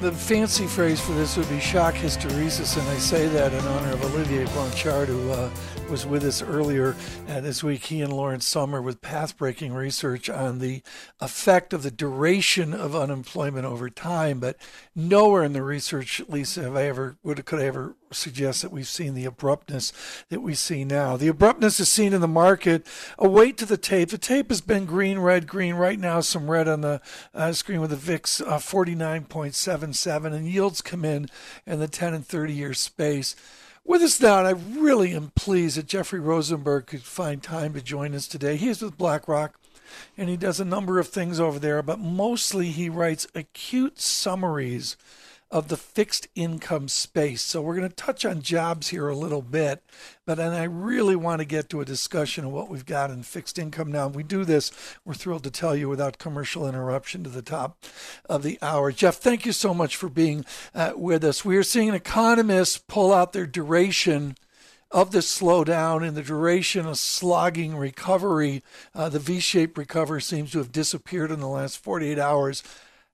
The fancy phrase for this would be shock hysteresis, and I say that in honor of Olivier Blanchard, who uh, was with us earlier uh, this week. He and Lawrence Summers with path-breaking research on the effect of the duration of unemployment over time. But nowhere in the research, Lisa, have I ever would could I ever suggest that we've seen the abruptness that we see now. The abruptness is seen in the market. A wait to the tape. The tape has been green, red, green. Right now, some red on the uh, screen with the VIX uh, 49.77, and yields come in in the 10 and 30 year space. With us now, and I really am pleased that Jeffrey Rosenberg could find time to join us today. He is with BlackRock and he does a number of things over there, but mostly he writes acute summaries of the fixed income space. So we're going to touch on jobs here a little bit, but and I really want to get to a discussion of what we've got in fixed income now. We do this, we're thrilled to tell you without commercial interruption to the top of the hour. Jeff, thank you so much for being uh, with us. We are seeing economists pull out their duration of the slowdown and the duration of slogging recovery. Uh, the V shaped recovery seems to have disappeared in the last 48 hours.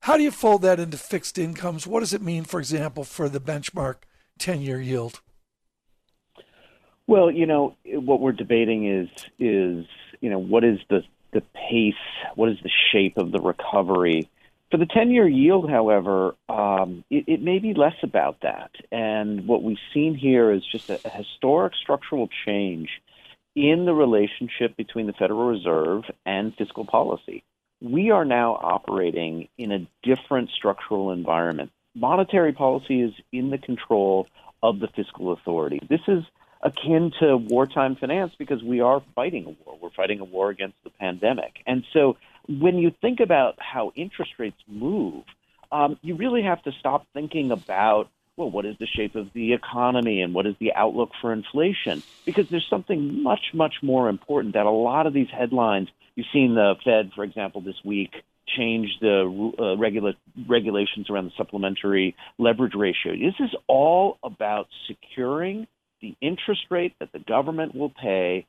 How do you fold that into fixed incomes? What does it mean, for example, for the benchmark 10 year yield? Well, you know, what we're debating is is, you know, what is the the pace, what is the shape of the recovery? For the 10 year yield, however, um, it, it, may be less about that. And what we've seen here is just a, a historic structural change in the relationship between the Federal Reserve and fiscal policy we are now operating in a different structural environment. Monetary policy is in the control of the fiscal authority. This is akin to wartime finance because we are fighting a war. We're fighting a war against the pandemic. And so when you think about how interest rates move, um, you really have to stop thinking about well, what is the shape of the economy and what is the outlook for inflation? Because there's something much, much more important that a lot of these headlines, you've seen the Fed, for example, this week change the uh, regula- regulations around the supplementary leverage ratio. This is all about securing the interest rate that the government will pay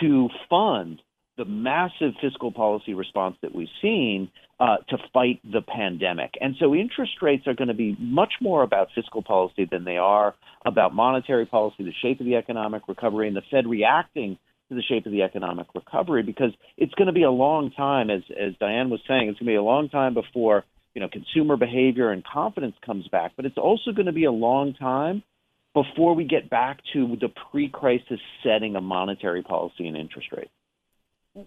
to fund the massive fiscal policy response that we've seen uh, to fight the pandemic. And so interest rates are going to be much more about fiscal policy than they are about monetary policy, the shape of the economic recovery, and the Fed reacting to the shape of the economic recovery because it's going to be a long time, as, as Diane was saying, it's going to be a long time before you know consumer behavior and confidence comes back, but it's also going to be a long time before we get back to the pre-crisis setting of monetary policy and interest rates.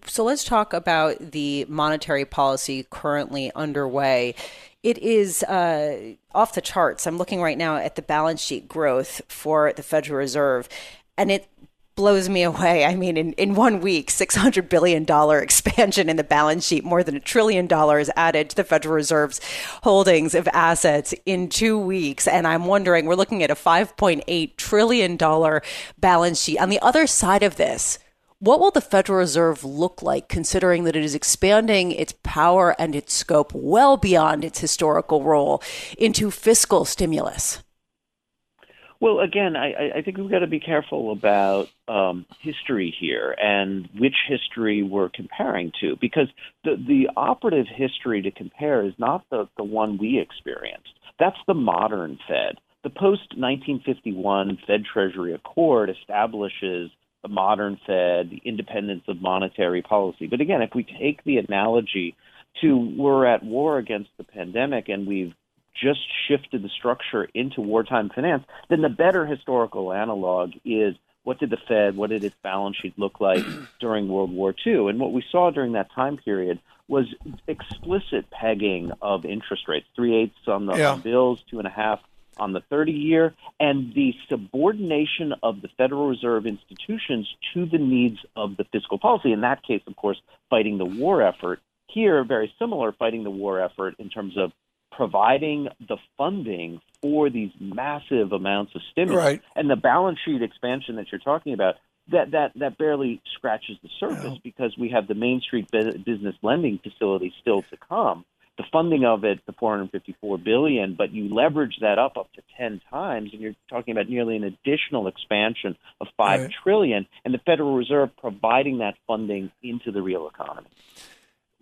So let's talk about the monetary policy currently underway. It is uh, off the charts. I'm looking right now at the balance sheet growth for the Federal Reserve, and it blows me away. I mean, in, in one week, $600 billion expansion in the balance sheet, more than a trillion dollars added to the Federal Reserve's holdings of assets in two weeks. And I'm wondering, we're looking at a $5.8 trillion balance sheet. On the other side of this, what will the Federal Reserve look like considering that it is expanding its power and its scope well beyond its historical role into fiscal stimulus? Well, again, I, I think we've got to be careful about um, history here and which history we're comparing to, because the, the operative history to compare is not the, the one we experienced. That's the modern Fed. The post 1951 Fed Treasury Accord establishes the modern Fed, the independence of monetary policy. But again, if we take the analogy to we're at war against the pandemic and we've just shifted the structure into wartime finance, then the better historical analog is what did the Fed, what did its balance sheet look like during World War II? And what we saw during that time period was explicit pegging of interest rates, three eighths on the yeah. bills, two and a half on the 30 year and the subordination of the Federal Reserve institutions to the needs of the fiscal policy. In that case, of course, fighting the war effort. Here, very similar, fighting the war effort in terms of providing the funding for these massive amounts of stimulus. Right. And the balance sheet expansion that you're talking about, that that that barely scratches the surface yeah. because we have the Main Street business lending facility still to come the funding of it, the 454 billion, but you leverage that up up to 10 times, and you're talking about nearly an additional expansion of five right. trillion, and the Federal Reserve providing that funding into the real economy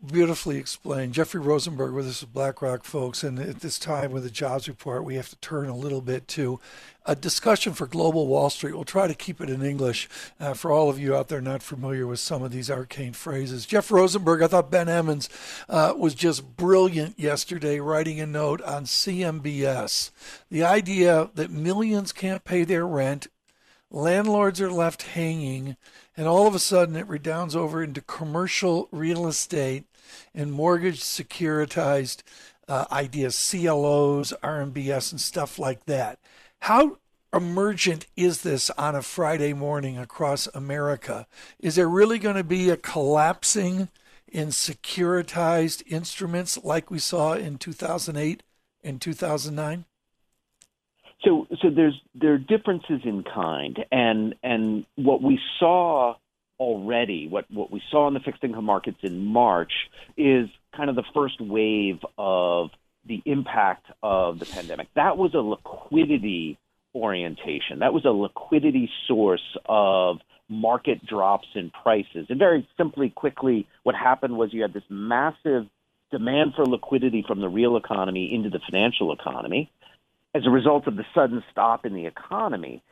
beautifully explained. Jeffrey Rosenberg with us with BlackRock folks, and at this time with the jobs report, we have to turn a little bit to a discussion for Global Wall Street. We'll try to keep it in English uh, for all of you out there not familiar with some of these arcane phrases. Jeff Rosenberg, I thought Ben Emons uh, was just brilliant yesterday, writing a note on CMBS. The idea that millions can't pay their rent, landlords are left hanging, and all of a sudden it redounds over into commercial real estate and mortgage securitized uh, ideas, CLOs, RMBS, and stuff like that. How emergent is this on a Friday morning across America? Is there really going to be a collapsing in securitized instruments like we saw in 2008 and 2009? So, so there's there are differences in kind, and and what we saw already, what, what we saw in the fixed income markets in March is kind of the first wave of the impact of the pandemic. That was a liquidity orientation. That was a liquidity source of market drops in prices. And very simply, quickly, what happened was you had this massive demand for liquidity from the real economy into the financial economy. As a result of the sudden stop in the economy,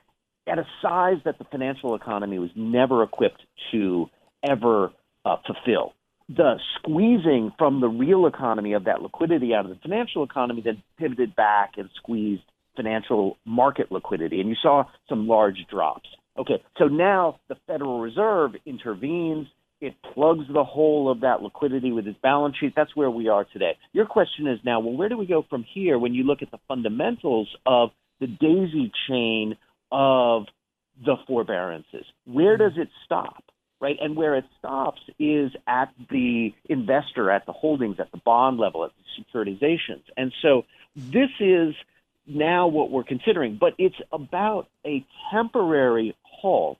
at a size that the financial economy was never equipped to ever uh, fulfill. The squeezing from the real economy of that liquidity out of the financial economy then pivoted back and squeezed financial market liquidity, and you saw some large drops. Okay, so now the Federal Reserve intervenes. It plugs the hole of that liquidity with its balance sheet. That's where we are today. Your question is now, well, where do we go from here when you look at the fundamentals of the daisy chain of the forbearances. Where mm-hmm. does it stop? Right? And where it stops is at the investor, at the holdings, at the bond level, at the securitizations. And so this is now what we're considering, but it's about a temporary halt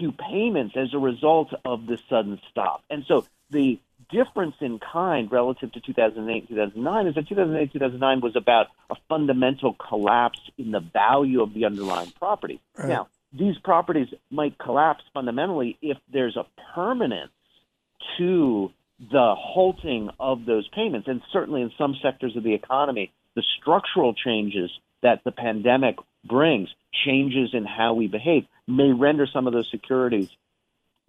to payments as a result of the sudden stop. And so the difference in kind relative to 2008 2009 is that 2008 2009 was about a fundamental collapse in the value of the underlying property. Right. Now, these properties might collapse fundamentally if there's a permanence to the halting of those payments. And certainly in some sectors of the economy, the structural changes that the pandemic brings, changes in how we behave, may render some of those securities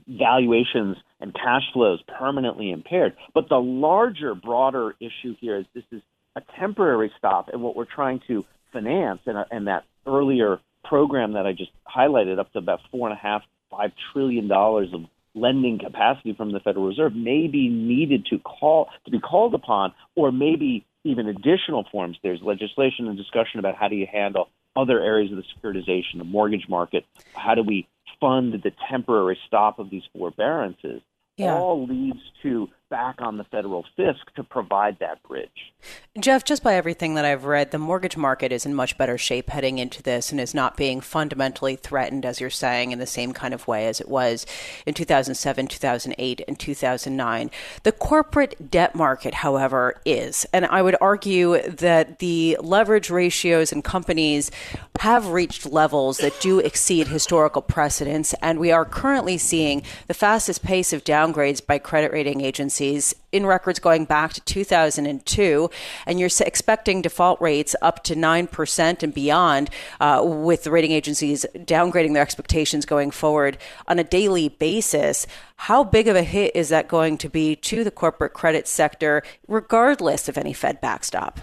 valuations and cash flows permanently impaired. But the larger, broader issue here is this is a temporary stop, and what we're trying to finance, and, and that earlier program that I just highlighted, up to about four and a half, five trillion dollars of lending capacity from the Federal Reserve, may be needed to call to be called upon, or maybe even additional forms. There's legislation and discussion about how do you handle other areas of the securitization, the mortgage market. How do we fund the temporary stop of these forbearances yeah. all leads to back on the federal fisc to provide that bridge. Jeff, just by everything that I've read, the mortgage market is in much better shape heading into this and is not being fundamentally threatened, as you're saying, in the same kind of way as it was in 2007, 2008, and 2009. The corporate debt market, however, is. And I would argue that the leverage ratios in companies have reached levels that do exceed historical precedents. And we are currently seeing the fastest pace of downgrades by credit rating agencies agencies in records going back to 2002, and you're expecting default rates up to 9% and beyond, uh, with the rating agencies downgrading their expectations going forward on a daily basis. How big of a hit is that going to be to the corporate credit sector, regardless of any Fed backstop?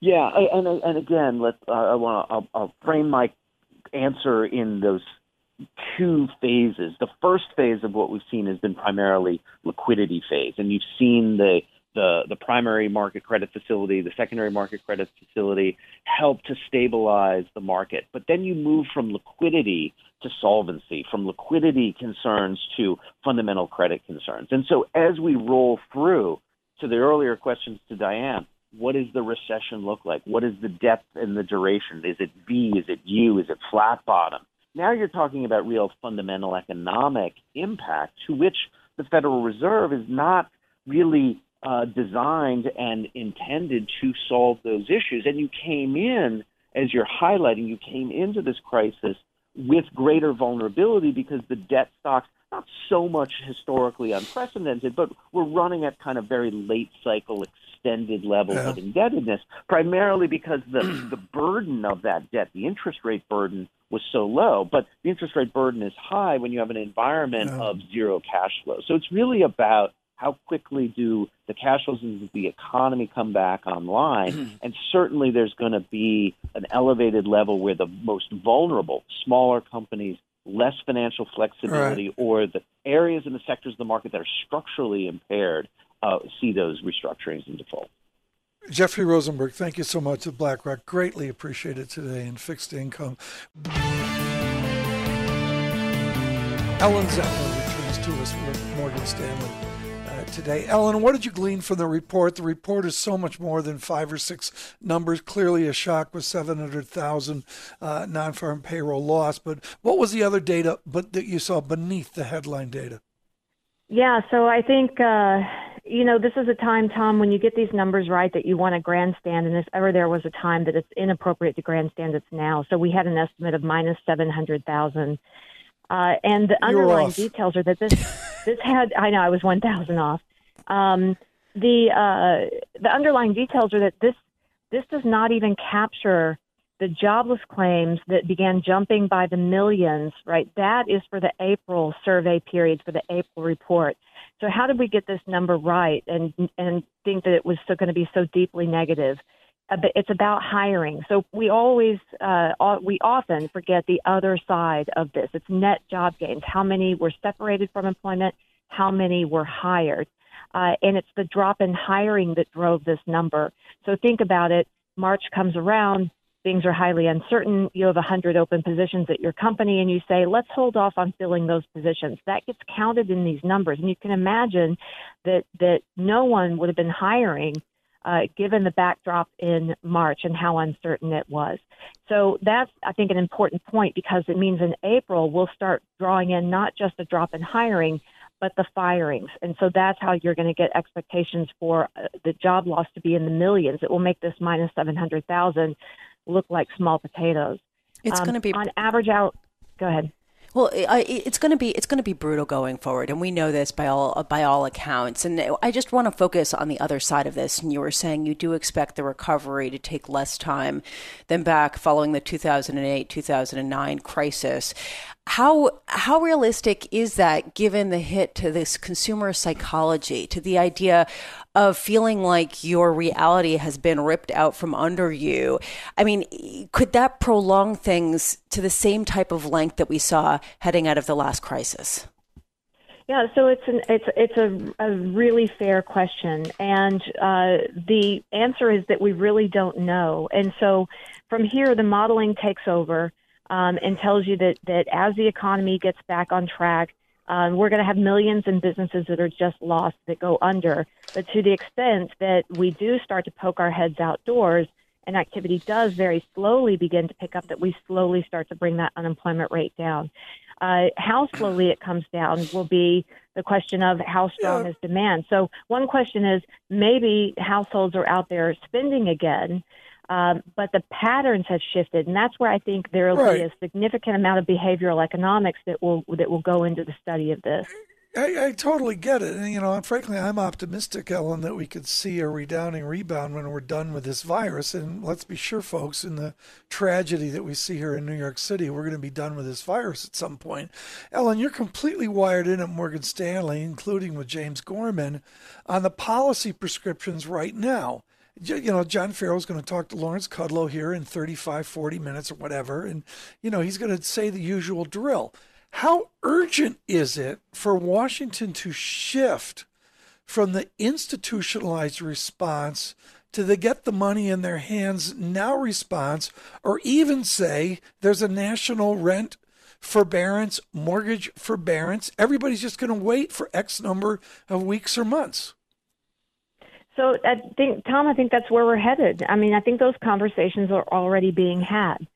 Yeah, and and again, let uh, I want to I'll, I'll frame my answer in those two phases. The first phase of what we've seen has been primarily liquidity phase, and you've seen the the, the primary market credit facility, the secondary market credit facility help to stabilize the market. But then you move from liquidity to solvency, from liquidity concerns to fundamental credit concerns. And so as we roll through to the earlier questions to Diane, what does the recession look like? What is the depth and the duration? Is it V? Is it U? Is it flat bottom? Now you're talking about real fundamental economic impact to which the Federal Reserve is not really uh, designed and intended to solve those issues. And you came in, as you're highlighting, you came into this crisis with greater vulnerability because the debt stocks, not so much historically unprecedented, but we're running at kind of very late cycle extended levels yeah. of indebtedness, primarily because the, the burden of that debt, the interest rate burden, was so low. But the interest rate burden is high when you have an environment yeah. of zero cash flow. So it's really about how quickly do the cash flows of the economy come back online? and certainly there's going to be an elevated level where the most vulnerable, smaller companies, less financial flexibility, right. or the areas in the sectors of the market that are structurally impaired uh, see those restructurings and default. Jeffrey Rosenberg, thank you so much at BlackRock. Greatly appreciated today in fixed income. Ellen Zentner returns to us with Morgan Stanley today. Ellen, what did you glean from the report? The report is so much more than five or six numbers. Clearly, a shock with 700,000 uh, non farm payroll loss. But what was the other data but that you saw beneath the headline data? Yeah, so I think, uh, you know, this is a time, Tom, when you get these numbers right that you want to grandstand. And if ever there was a time that it's inappropriate to grandstand, it's now. So we had an estimate of minus 700,000. Uh, and the underlying details are that this this had I know I was one thousand off. Um, the uh, the underlying details are that this this does not even capture the jobless claims that began jumping by the millions. Right, that is for the April survey period for the April report. So how did we get this number right and and think that it was so going to be so deeply negative? it's about hiring. So we always, uh, we often forget the other side of this. It's net job gains. How many were separated from employment? How many were hired? Uh, and it's the drop in hiring that drove this number. So think about it. March comes around, things are highly uncertain. You have 100 open positions at your company, and you say, let's hold off on filling those positions. That gets counted in these numbers. And you can imagine that, that no one would have been hiring uh, given the backdrop in March and how uncertain it was. So that's, I think, an important point because it means in April we'll start drawing in not just a drop in hiring, but the firings. And so that's how you're going to get expectations for uh, the job loss to be in the millions. It will make this minus 700,000 look like small potatoes. It's um, going to be on average out. Go ahead. Well, it's going to be it's going to be brutal going forward, and we know this by all by all accounts. And I just want to focus on the other side of this. And you were saying you do expect the recovery to take less time than back following the 2008 2009 crisis. How how realistic is that given the hit to this consumer psychology, to the idea of feeling like your reality has been ripped out from under you? I mean, could that prolong things to the same type of length that we saw heading out of the last crisis? Yeah, so it's an it's it's a, a really fair question, and uh, the answer is that we really don't know. And so from here, the modeling takes over um, and tells you that, that as the economy gets back on track, um, we're going to have millions in businesses that are just lost that go under. But to the extent that we do start to poke our heads outdoors and activity does very slowly begin to pick up, that we slowly start to bring that unemployment rate down. Uh, how slowly it comes down will be the question of how strong yeah. is demand. So, one question is maybe households are out there spending again, um, but the patterns have shifted, and that's where I think there will right. be a significant amount of behavioral economics that will that will go into the study of this. I, I, totally get it. And, you know, frankly, I'm optimistic, Ellen, that we could see a redounding rebound when we're done with this virus. And let's be sure, folks, in the tragedy that we see here in New York City, we're going to be done with this virus at some point. Ellen, you're completely wired in at Morgan Stanley, including with James Gorman, on the policy prescriptions right now you know, Jon Ferro's going to talk to Lawrence Kudlow here in 35, 40 minutes or whatever. And, you know, he's going to say the usual drill. How urgent is it for Washington to shift from the institutionalized response to the get the money in their hands now response, or even say there's a national rent forbearance, mortgage forbearance? Everybody's just going to wait for X number of weeks or months. So I think, Tom, I think that's where we're headed. I mean, I think those conversations are already being had.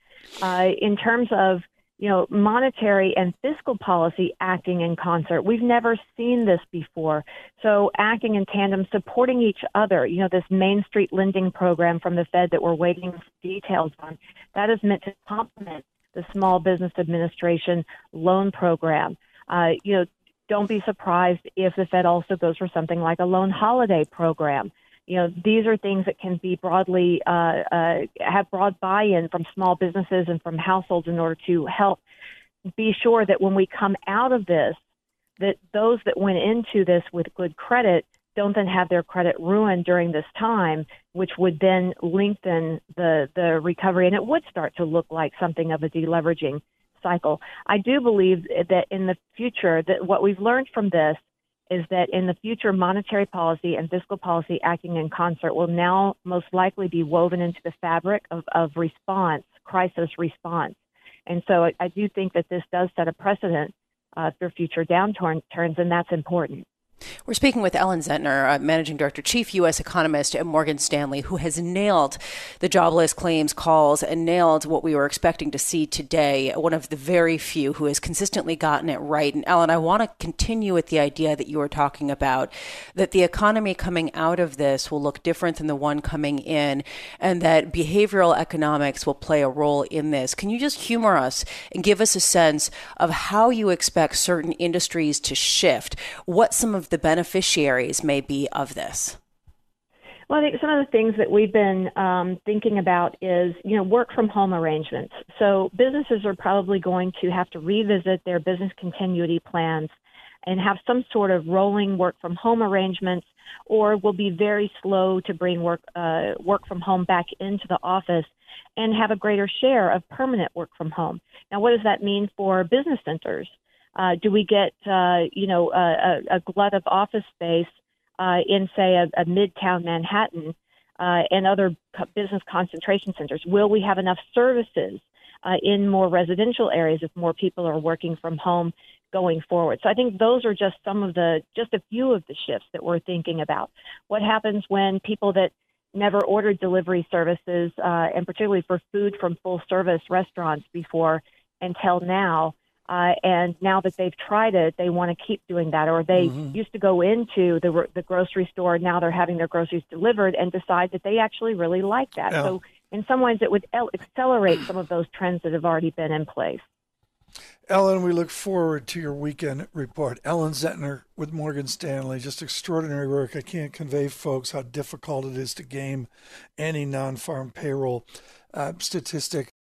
Uh, in terms of you know, monetary and fiscal policy acting in concert. We've never seen this before. So acting in tandem, supporting each other. You know, this Main Street lending program from the Fed that we're waiting for details on, that is meant to complement the Small Business Administration loan program. Uh, you know, don't be surprised if the Fed also goes for something like a loan holiday program. You know, these are things that can be broadly uh, uh, have broad buy-in from small businesses and from households in order to help be sure that when we come out of this, that those that went into this with good credit don't then have their credit ruined during this time, which would then lengthen the the recovery, and it would start to look like something of a deleveraging cycle. I do believe that in the future, that what we've learned from this is that in the future, monetary policy and fiscal policy acting in concert will now most likely be woven into the fabric of, of response, crisis response. And so I, I do think that this does set a precedent uh, for future downturns, and that's important. We're speaking with Ellen Zentner, uh, Managing Director, Chief U.S. Economist at Morgan Stanley, who has nailed the jobless claims calls and nailed what we were expecting to see today. One of the very few who has consistently gotten it right. And Ellen, I want to continue with the idea that you were talking about that the economy coming out of this will look different than the one coming in, and that behavioral economics will play a role in this. Can you just humor us and give us a sense of how you expect certain industries to shift? What some of the beneficiaries may be of this? Well, I think some of the things that we've been um, thinking about is, you know, work from home arrangements. So businesses are probably going to have to revisit their business continuity plans and have some sort of rolling work from home arrangements, or will be very slow to bring work uh, work from home back into the office and have a greater share of permanent work from home. Now, what does that mean for business centers? Uh, do we get, uh, you know, a, a, glut of office space uh, in, say, a, a midtown Manhattan uh, and other business concentration centers? Will we have enough services uh, in more residential areas if more people are working from home going forward? So I think those are just some of the, just a few of the shifts that we're thinking about. What happens when people that never ordered delivery services, uh, and particularly for food from full service restaurants before until now, uh, and now that they've tried it, they want to keep doing that. Or they mm-hmm. used to go into the the grocery store, now they're having their groceries delivered, and decide that they actually really like that. Yeah. So, in some ways, it would el- accelerate some of those trends that have already been in place. Ellen, we look forward to your weekend report. Ellen Zentner with Morgan Stanley, just extraordinary work. I can't convey, folks, how difficult it is to game any non farm payroll uh, statistic.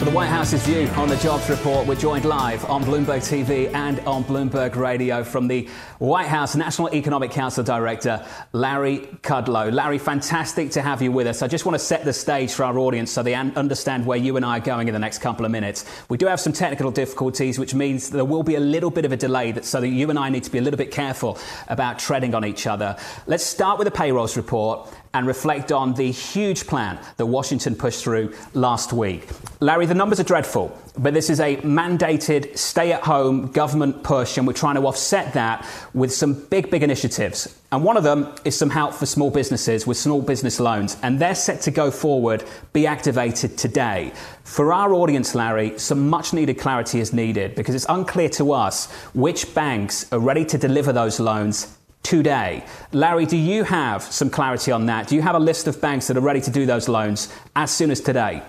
For the White House's view on the jobs report, we're joined live on Bloomberg TV and on Bloomberg Radio from the White House National Economic Council Director, Larry Kudlow. Larry, fantastic to have you with us. I just want to set the stage for our audience so they understand where you and I are going in the next couple of minutes. We do have some technical difficulties, which means there will be a little bit of a delay so that you and I need to be a little bit careful about treading on each other. Let's start with the payrolls report and reflect on the huge plan that Washington pushed through last week. Larry, the numbers are dreadful, but this is a mandated stay at home government push, and we're trying to offset that with some big, big initiatives. And one of them is some help for small businesses with small business loans, and they're set to go forward, be activated today. For our audience, Larry, some much needed clarity is needed because it's unclear to us which banks are ready to deliver those loans today. Larry, do you have some clarity on that? Do you have a list of banks that are ready to do those loans as soon as today?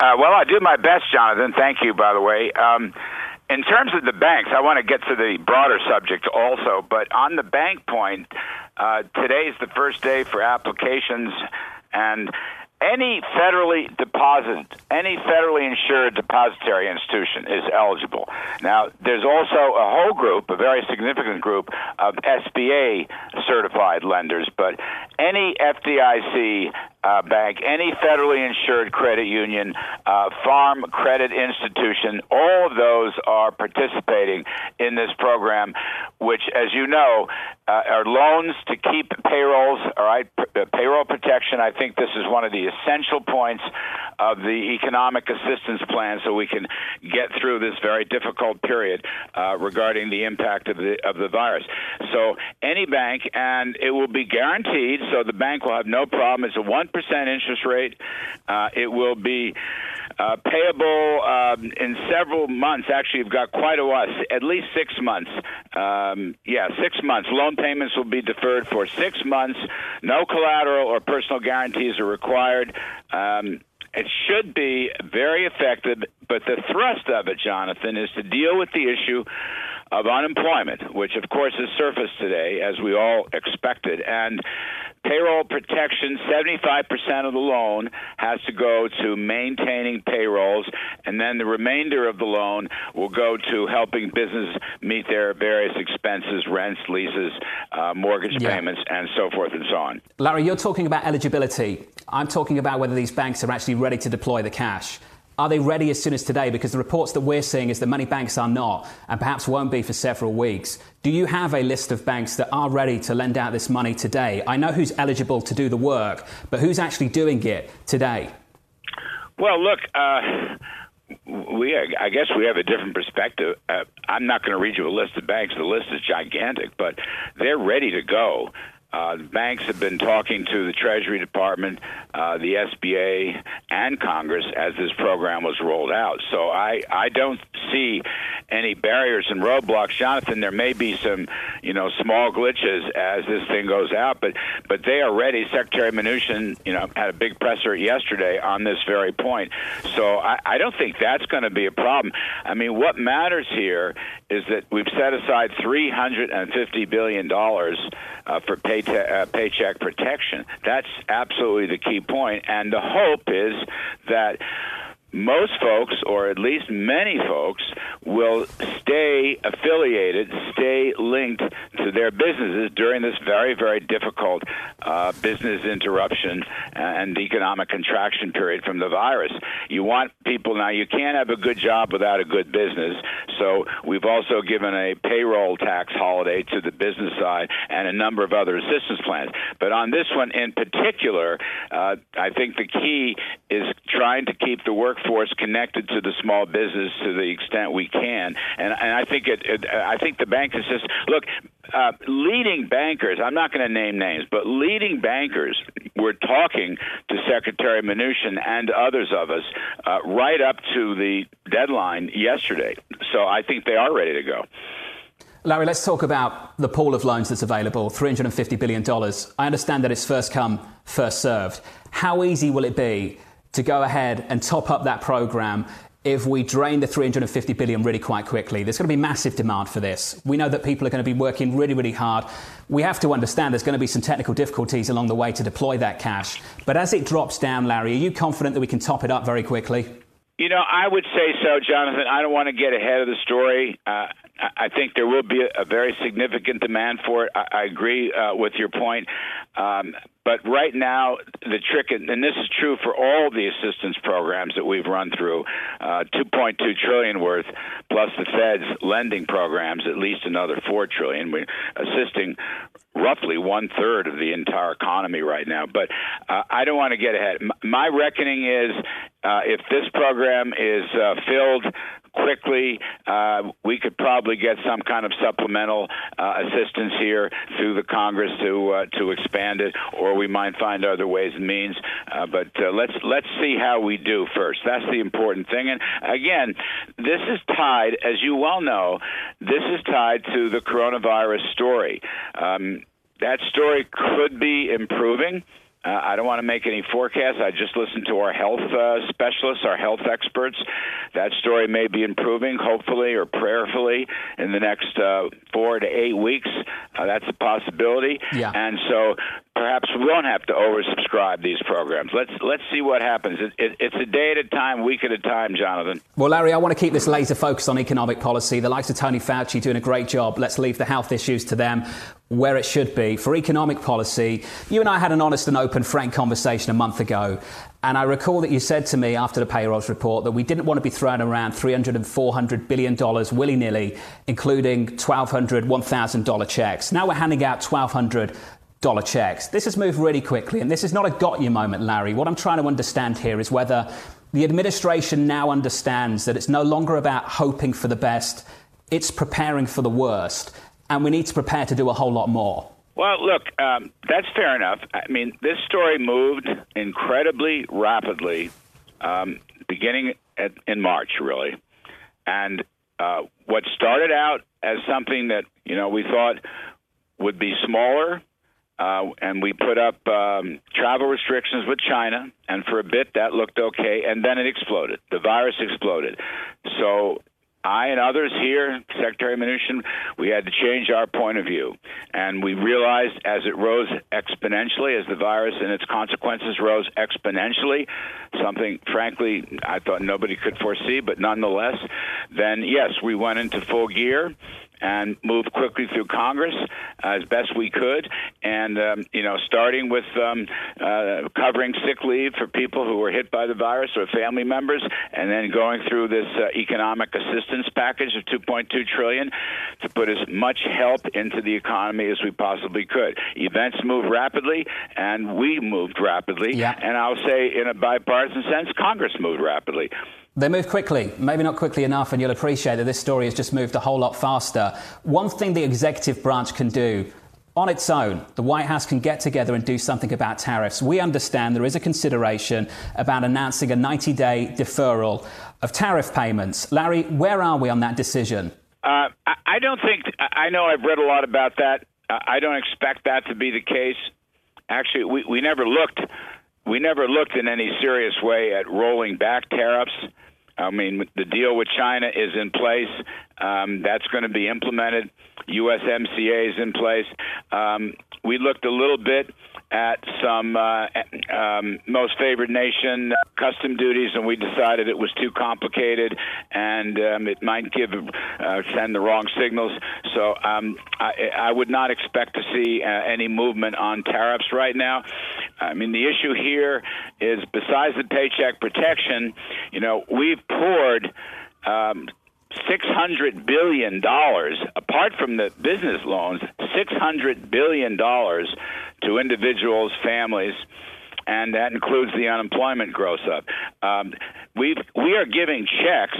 Uh, well, I do my best, Jonathan. Thank you, by the way. Um, in terms of the banks, I want to get to the broader subject also, but on the bank point, uh, today is the first day for applications, and any federally deposit, any federally insured depository institution is eligible. Now, there's also a whole group, a very significant group of SBA certified lenders, but any FDIC uh, bank, any federally insured credit union, uh, farm credit institution, all of those are participating in this program, which, as you know, uh, are loans to keep payrolls, all right, P- uh, payroll protection. I think this is one of the essential points of the economic assistance plan so we can get through this very difficult period uh, regarding the impact of the of the virus. So any bank, and it will be guaranteed, so the bank will have no problem. It's a one percent interest rate. Uh, it will be uh, payable um, in several months. Actually, you've got quite a while, at least six months. Um, yeah, six months. Loan payments will be deferred for six months. No collateral or personal guarantees are required. Um, it should be very effective, but the thrust of it, Jonathan, is to deal with the issue of unemployment, which of course has surfaced today, as we all expected. And payroll protection 75% of the loan has to go to maintaining payrolls and then the remainder of the loan will go to helping business meet their various expenses rents leases uh, mortgage yeah. payments and so forth and so on larry you're talking about eligibility i'm talking about whether these banks are actually ready to deploy the cash are they ready as soon as today? Because the reports that we're seeing is that many banks are not, and perhaps won't be for several weeks. Do you have a list of banks that are ready to lend out this money today? I know who's eligible to do the work, but who's actually doing it today? Well, look, uh, we I guess we have a different perspective. Uh, I'm not going to read you a list of banks. The list is gigantic, but they're ready to go. Uh, banks have been talking to the Treasury Department, uh, the SBA, and Congress as this program was rolled out. So I, I don't see any barriers and roadblocks. Jonathan, there may be some, you know, small glitches as this thing goes out, but but they are ready. Secretary Mnuchin, you know, had a big presser yesterday on this very point. So I, I don't think that's going to be a problem. I mean, what matters here is that we've set aside 350 billion dollars uh, for pay uh, paycheck protection. That's absolutely the key point, and the hope is that most folks, or at least many folks, will stay affiliated, stay linked to their businesses during this very, very difficult uh, business interruption and economic contraction period from the virus. You want people now, you can't have a good job without a good business. So we've also given a payroll tax holiday to the business side and a number of other assistance plans. But on this one in particular, uh, I think the key is trying to keep the work workforce connected to the small business to the extent we can. And, and I think it, it I think the bank is just look. Uh, leading bankers, I'm not going to name names, but leading bankers were talking to Secretary Mnuchin and others of us uh, right up to the deadline yesterday. So I think they are ready to go. Larry, let's talk about the pool of loans that's available $350 billion. I understand that it's first come, first served. How easy will it be to go ahead and top up that program if we drain the 350 billion really quite quickly. There's going to be massive demand for this. We know that people are going to be working really, really hard. We have to understand there's going to be some technical difficulties along the way to deploy that cash. But as it drops down, Larry, are you confident that we can top it up very quickly? You know, I would say so, Jonathan. I don't want to get ahead of the story. Uh, I think there will be a, very significant demand for it. I, I agree uh, with your point. Um, but right now, the trick, and this is true for all the assistance programs that we've run through, uh, 2.2 trillion worth, plus the Fed's lending programs, at least another 4 trillion. We're assisting roughly one third of the entire economy right now. But uh, I don't want to get ahead. My reckoning is uh, if this program is uh, filled quickly. Uh, we could probably get some kind of supplemental uh, assistance here through the Congress to uh, to expand it, or we might find other ways and means. Uh, but let's let's see how we do first. That's the important thing. And again, this is tied, as you well know, this is tied to the coronavirus story. Um, that story could be improving. Uh, I don't want to make any forecasts. I just listened to our health uh, specialists, our health experts. That story may be improving, hopefully or prayerfully, in the next uh, four to eight weeks. Uh, that's a possibility. Yeah. And so perhaps we won't have to oversubscribe these programs. Let's let's see what happens. It, it, it's a day at a time, week at a time, Jonathan. Well, Larry, I want to keep this laser focused on economic policy. The likes of Tony Fauci doing a great job. Let's leave the health issues to them where it should be. For economic policy, you and I had an honest and open, frank conversation a month ago. And I recall that you said to me after the payrolls report that we didn't want to be throwing around 300 and 400 billion dollars willy nilly, including 1,200, 1,000 dollar checks. Now we're handing out 1,200 dollar checks. This has moved really quickly, and this is not a got you moment, Larry. What I'm trying to understand here is whether the administration now understands that it's no longer about hoping for the best, it's preparing for the worst, and we need to prepare to do a whole lot more. Well, look, um, that's fair enough. I mean, this story moved incredibly rapidly, um, beginning at, in March, really. And uh, what started out as something that you know we thought would be smaller, uh, and we put up um, travel restrictions with China, and for a bit that looked okay, and then it exploded. The virus exploded. So I and others here, Secretary Mnuchin, we had to change our point of view. And we realized as it rose exponentially, as the virus and its consequences rose exponentially, something, frankly, I thought nobody could foresee, but nonetheless, then yes, we went into full gear and move quickly through Congress as best we could. And, um, you know, starting with um, uh, covering sick leave for people who were hit by the virus or family members, and then going through this uh, economic assistance package of 2.2 trillion to put as much help into the economy as we possibly could. Events move rapidly, and we moved rapidly. Yeah. And I'll say, in a bipartisan sense, Congress moved rapidly. They move quickly, maybe not quickly enough, and you'll appreciate that this story has just moved a whole lot faster. One thing the executive branch can do on its own, the White House can get together and do something about tariffs. We understand there is a consideration about announcing a 90 day deferral of tariff payments. Larry, where are we on that decision? Uh, I don't think, I know I've read a lot about that. I don't expect that to be the case. Actually, we, we never looked. We never looked in any serious way at rolling back tariffs. I mean, the deal with China is in place. Um, that's going to be implemented. USMCA is in place. Um, we looked a little bit at some uh, um, most favored nation custom duties, and we decided it was too complicated and um, it might give uh, send the wrong signals. So um, I, I, would not expect to see uh, any movement on tariffs right now. I mean, the issue here is besides the paycheck protection, you know, we've poured. Um, $600 billion, apart from the business loans, $600 billion to individuals, families, and that includes the unemployment gross up. Um, we we are giving checks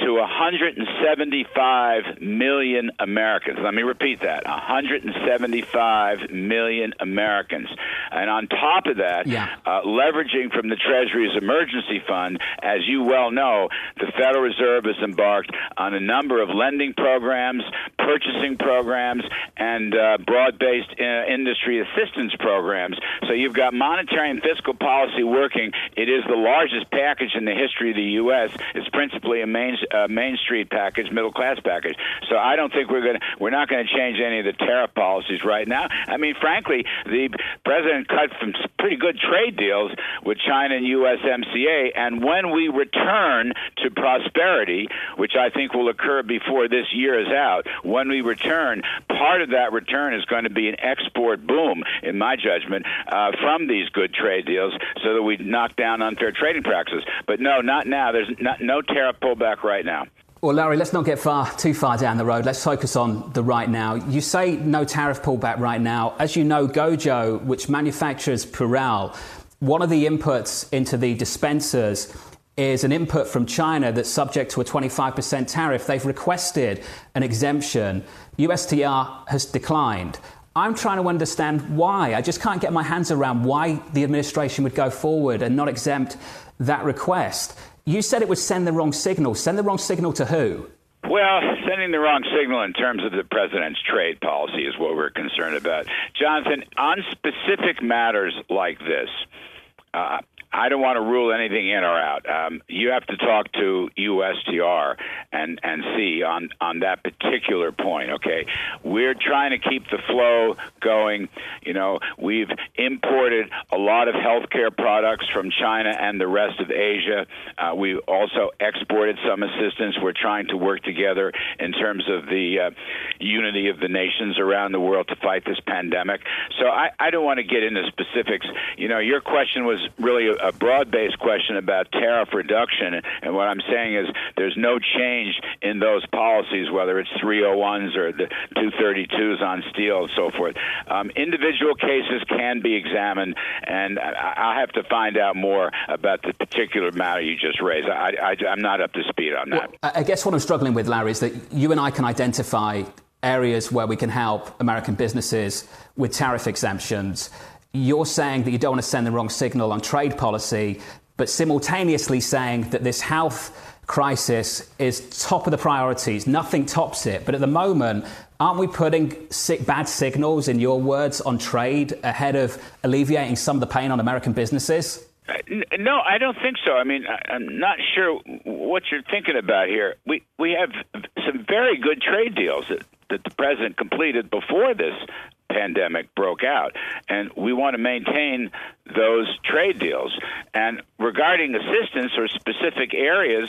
to 175 million Americans. Let me repeat that 175 million Americans. And on top of that, yeah. uh, leveraging from the Treasury's emergency fund, as you well know, the Federal Reserve has embarked on a number of lending programs, purchasing programs, and uh, broad based uh, industry assistance programs. So you've got monetary and fiscal policy working. It is the largest package in the history of the U.S. It's principally a main uh, Main Street package, middle class package. So I don't think we're going to we're not going to change any of the tariff policies right now. I mean, frankly, the president cut from pretty good trade deals with China and USMCA, and when we return to prosperity, which I think will occur before this year is out, when we return, part of that return is going to be an export boom, in my judgment, uh, from these good trade deals, so that we knock down unfair trading practices. But no, not now. There's not, no tariff pullback right now. Well, Larry, let's not get far too far down the road. Let's focus on the right now. You say no tariff pullback right now. As you know, Gojo, which manufactures Purell, one of the inputs into the dispensers is an input from China that's subject to a 25% tariff. They've requested an exemption. USTR has declined. I'm trying to understand why. I just can't get my hands around why the administration would go forward and not exempt that request. You said it would send the wrong signal. Send the wrong signal to who? Well, sending the wrong signal in terms of the president's trade policy is what we're concerned about. Jonathan, on specific matters like this, uh, I don't want to rule anything in or out. Um, you have to talk to USTR and and see on on that particular point. Okay, we're trying to keep the flow going. You know, we've imported a lot of healthcare products from China and the rest of Asia. Uh, we also exported some assistance. We're trying to work together in terms of the uh, unity of the nations around the world to fight this pandemic. So I, I don't want to get into specifics. You know, your question was really a, broad-based question about tariff reduction, and what I'm saying is there's no change in those policies, whether it's 301s or the 232s on steel and so forth. Um, individual cases can be examined, and I, I have to find out more about the particular matter you just raised. I, am not up to speed on that. Well, I guess what I'm struggling with, Larry, is that you and I can identify areas where we can help American businesses with tariff exemptions. You're saying that you don't want to send the wrong signal on trade policy, but simultaneously saying that this health crisis is top of the priorities. Nothing tops it. But at the moment, aren't we putting bad signals, in your words, on trade ahead of alleviating some of the pain on American businesses? No, I don't think so. I mean, I'm not sure what you're thinking about here. We we have some very good trade deals that, that the president completed before this pandemic broke out. And we want to maintain those trade deals. And regarding assistance or specific areas,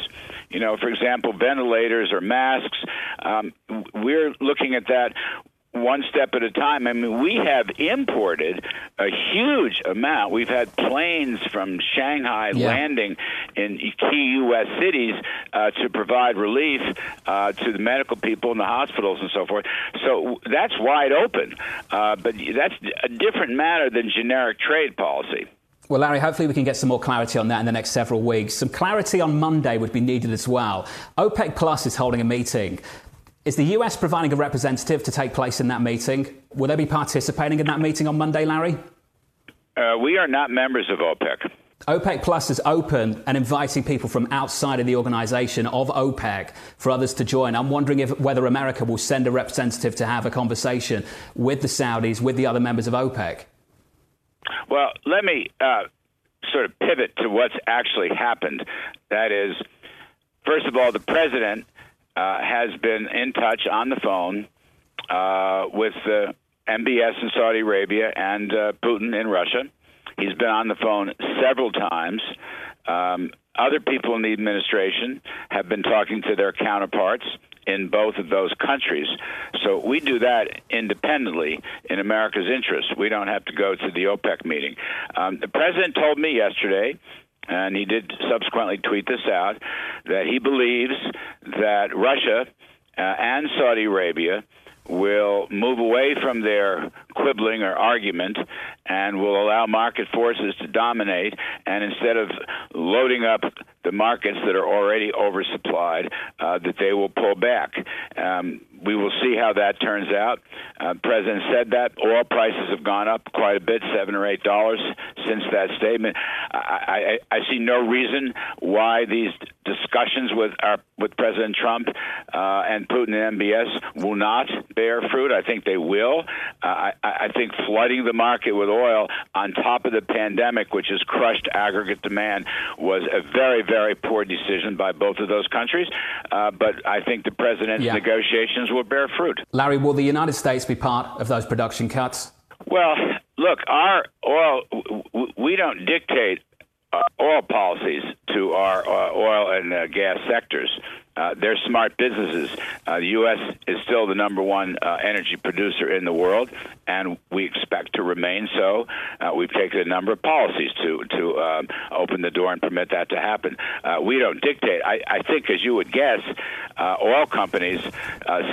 you know, for example, ventilators or masks, um, we're looking at that one step at a time. I mean, we have imported a huge amount. We've had planes from Shanghai yeah. landing in key U.S. cities uh, to provide relief uh, to the medical people in the hospitals and so forth. So that's wide open. Uh, but that's a different matter than generic trade policy. Well, Larry, hopefully we can get some more clarity on that in the next several weeks. Some clarity on Monday would be needed as well. OPEC Plus is holding a meeting. Is the US providing a representative to take place in that meeting? Will they be participating in that meeting on Monday, Larry? Uh, we are not members of OPEC. OPEC Plus is open and inviting people from outside of the organization of OPEC for others to join. I'm wondering if, whether America will send a representative to have a conversation with the Saudis, with the other members of OPEC. Well, let me uh, sort of pivot to what's actually happened. That is, first of all, the president uh, has been in touch on the phone uh, with uh, MBS in Saudi Arabia and uh, Putin in Russia. He's been on the phone several times. Um, other people in the administration have been talking to their counterparts in both of those countries. So we do that independently in America's interest. We don't have to go to the OPEC meeting. Um, the president told me yesterday and he did subsequently tweet this out that he believes that Russia uh, and Saudi Arabia will move away from their quibbling or argument and will allow market forces to dominate. And instead of loading up the markets that are already oversupplied uh, that they will pull back um, we will see how that turns out. Uh, President said that oil prices have gone up quite a bit, seven or eight dollars since that statement. I, I, I see no reason why these discussions with our, with President Trump uh, and Putin and MBS will not bear fruit. I think they will. Uh, I, I think flooding the market with oil on top of the pandemic, which has crushed aggregate demand, was a very, very poor decision by both of those countries. Uh, but I think the president's yeah. negotiations will bear fruit. Larry, will the United States be part of those production cuts? Well, look, our oil, we don't dictate uh, oil policies to our uh, oil and uh, gas sectors. Uh, they're smart businesses. Uh, the U.S. is still the number one uh, energy producer in the world, and we expect to remain so. Uh, we've taken a number of policies to to um, open the door and permit that to happen. Uh, we don't dictate. I, I think, as you would guess, uh, oil companies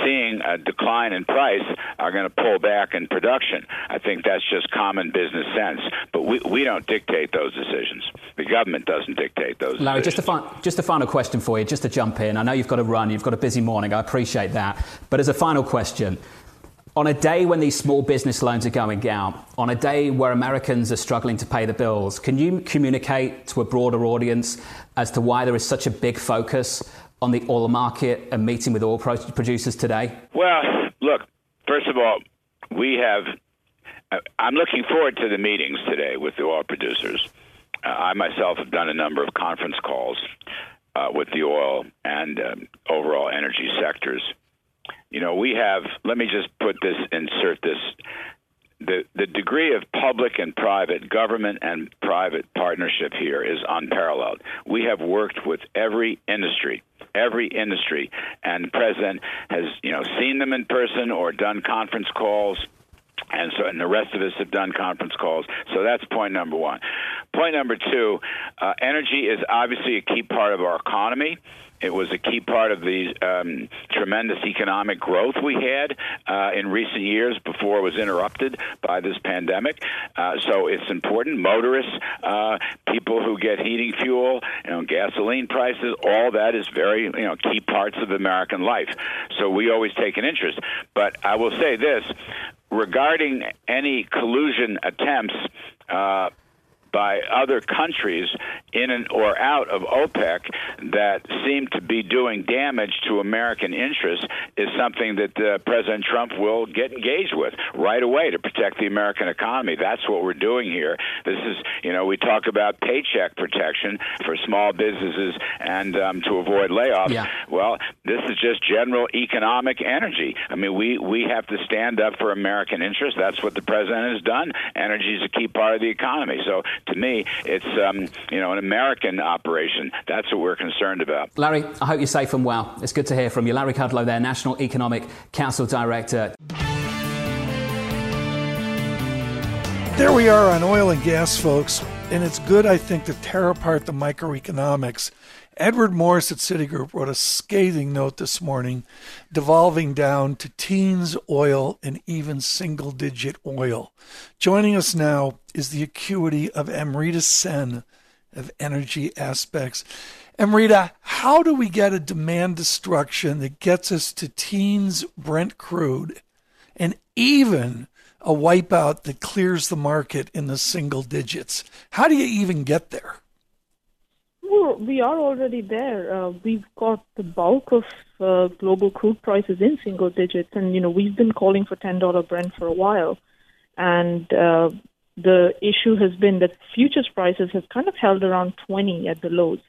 seeing a decline in price are going to pull back in production. I think that's just common business sense. But we we don't dictate those decisions. The government doesn't dictate those. Larry, decisions. just a just a final question for you, just to jump in. I know you've got to run, you've got a busy morning. I appreciate that. But as a final question, on a day when these small business loans are going out, on a day where Americans are struggling to pay the bills, can you communicate to a broader audience as to why there is such a big focus on the oil market and meeting with oil producers today? Well, look, first of all, we have. I'm looking forward to the meetings today with the oil producers. I myself have done a number of conference calls uh, with the oil and um, overall energy sectors. You know, we have, let me just put this, insert this. The, the degree of public and private, government and private partnership here is unparalleled. We have worked with every industry, every industry, and the president has, you know, seen them in person or done conference calls and so and the rest of us have done conference calls. So that's point number one. Point number two, uh, energy is obviously a key part of our economy. It was a key part of the um, tremendous economic growth we had uh, in recent years before it was interrupted by this pandemic. Uh, so it's important. Motorists, uh, people who get heating fuel, you know, gasoline prices, all that is very you know key parts of American life. So we always take an interest. But I will say this: regarding any collusion attempts uh, by other countries in and or out of OPEC that seem to be doing damage to American interests is something that uh, President Trump will get engaged with right away to protect the American economy. That's what we're doing here. This is, you know, we talk about paycheck protection for small businesses and um, to avoid layoffs. Yeah. Well, this is just general economic energy. I mean, we we have to stand up for American interests. That's what the president has done. Energy is a key part of the economy. So to me, it's um, you know an American operation. That's what we're concerned about. Larry, I hope you're safe and well. It's good to hear from you. Larry Kudlow there, National Economic Council Director. There we are on oil and gas, folks, and it's good, I think, to tear apart the microeconomics. Edward Morse at Citigroup wrote a scathing note this morning, devolving down to teens oil and even single digit oil. Joining us now is the acuity of Amrita Sen of Energy Aspects. Amrita, how do we get a demand destruction that gets us to teens Brent crude and even a wipeout that clears the market in the single digits? How do you even get there? Well, we are already there. Uh, we've got the bulk of uh, global crude prices in single digits, and you know we've been calling for ten dollar Brent for a while, and uh, the issue has been that futures prices have kind of held around twenty at the lows,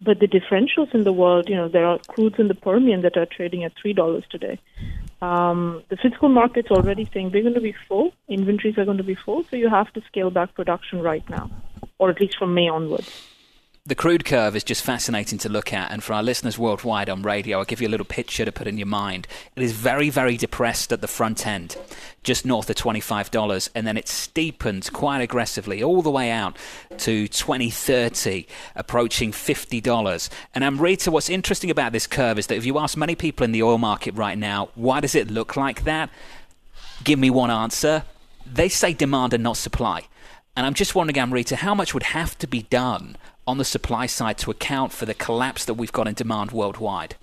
but the differentials in the world, you know, there are crudes in the Permian that are trading at three dollars today. Um, the physical market's already saying they're going to be full, inventories are going to be full, so you have to scale back production right now, or at least from May onwards the crude curve is just fascinating to look at, and for our listeners worldwide on radio, I'll give you a little picture to put in your mind. It is very, very depressed at the front end, just north of $25, and then it steepens quite aggressively all the way out to 2030, approaching $50. And Amrita, what's interesting about this curve is that if you ask many people in the oil market right now, why does it look like that? Give me one answer. They say demand and not supply. And I'm just wondering, Amrita, how much would have to be done on the supply side to account for the collapse that we've got in demand worldwide?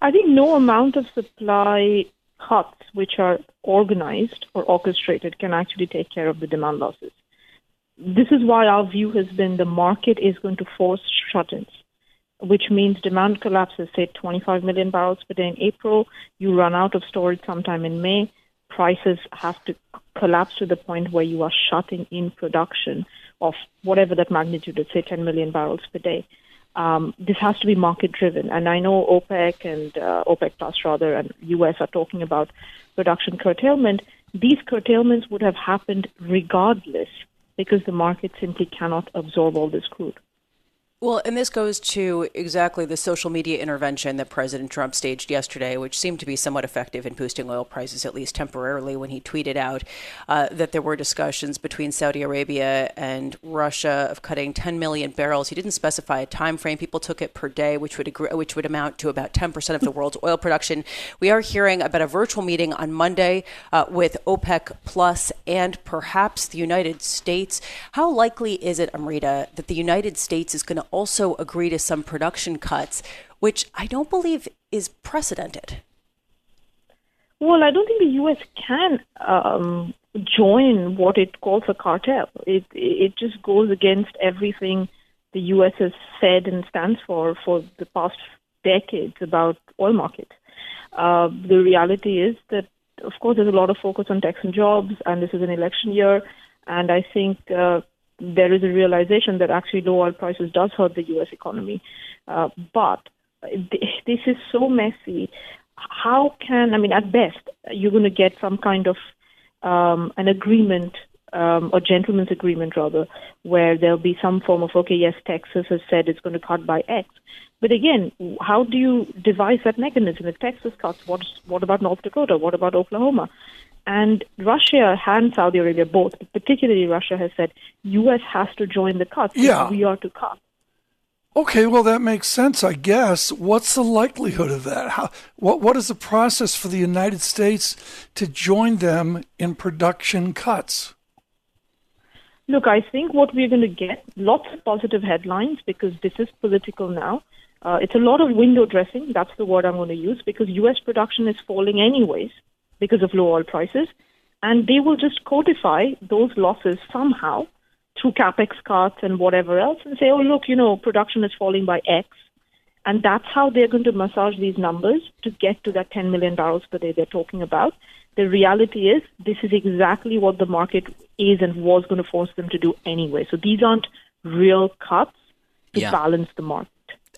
I think no amount of supply cuts, which are organized or orchestrated, can actually take care of the demand losses. This is why our view has been the market is going to force shut ins, which means demand collapses, say 25 million barrels per day in April. You run out of storage sometime in May. Prices have to collapse to the point where you are shutting in production of whatever that magnitude is, say 10 million barrels per day. Um, this has to be market driven. And I know OPEC and uh, OPEC Plus rather and US are talking about production curtailment. These curtailments would have happened regardless because the market simply cannot absorb all this crude. Well, and this goes to exactly the social media intervention that President Trump staged yesterday, which seemed to be somewhat effective in boosting oil prices, at least temporarily, when he tweeted out uh, that there were discussions between Saudi Arabia and Russia of cutting 10 million barrels. He didn't specify a time frame. People took it per day, which would agree, which would amount to about 10% of the world's oil production. We are hearing about a virtual meeting on Monday uh, with OPEC Plus and perhaps the United States. How likely is it, Amrita, that the United States is going to also agree to some production cuts, which I don't believe is precedented. Well, I don't think the U.S. can um, join what it calls a cartel. It it just goes against everything the U.S. has said and stands for for the past decades about oil markets. Uh, the reality is that, of course, there's a lot of focus on tax and jobs, and this is an election year, and I think uh, there is a realization that actually low oil prices does hurt the U.S. economy. Uh, but this is so messy. How can I mean? At best, you're going to get some kind of um, an agreement, um, a gentleman's agreement rather, where there'll be some form of okay, yes, Texas has said it's going to cut by X. But again, how do you devise that mechanism? If Texas cuts, what what about North Dakota? What about Oklahoma? And Russia and Saudi Arabia both, but particularly Russia, has said U.S. has to join the cuts. Yeah. we are to cut. Okay, well that makes sense, I guess. What's the likelihood of that? How, what what is the process for the United States to join them in production cuts? Look, I think what we're going to get lots of positive headlines because this is political now. Uh, it's a lot of window dressing. That's the word I'm going to use because U.S. production is falling anyways because of low oil prices, and they will just codify those losses somehow through capex cuts and whatever else, and say, oh look, you know, production is falling by X, and that's how they're going to massage these numbers to get to that 10 million barrels per day they're talking about. The reality is, this is exactly what the market is and was going to force them to do anyway. So these aren't real cuts to Yeah. balance the market.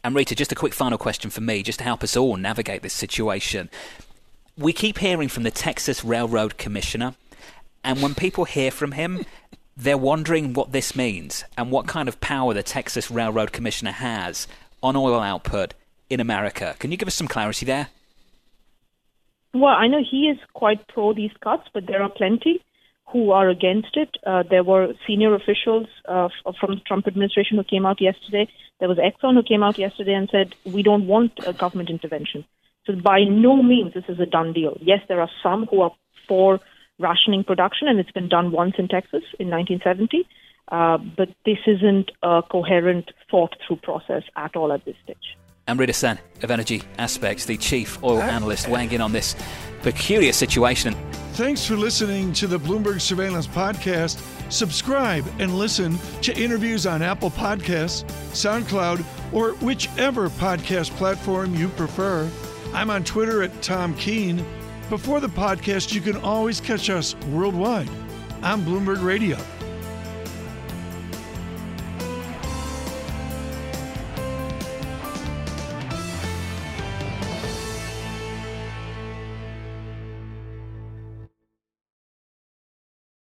Amrita, just a quick final question for me, just to help us all navigate this situation. We keep hearing from the Texas Railroad Commissioner, and when people hear from him, they're wondering what this means and what kind of power the Texas Railroad Commissioner has on oil output in America. Can you give us some clarity there? Well, I know he is quite pro these cuts, but there are plenty who are against it. Uh, there were senior officials uh, from the Trump administration who came out yesterday. There was Exxon who came out yesterday and said, we don't want a government intervention. So by no means this is a done deal. Yes, there are some who are for rationing production, and it's been done once in Texas in 1970. Uh, but this isn't a coherent, thought-through process at all at this stage. Amrita Rita Sen of Energy Aspects, the chief oil analyst, weighing in on this peculiar situation. Thanks for listening to the Bloomberg Surveillance Podcast. Subscribe and listen to interviews on Apple Podcasts, SoundCloud, or whichever podcast platform you prefer. I'm on Twitter at Tom Keene. Before the podcast, you can always catch us worldwide on Bloomberg Radio.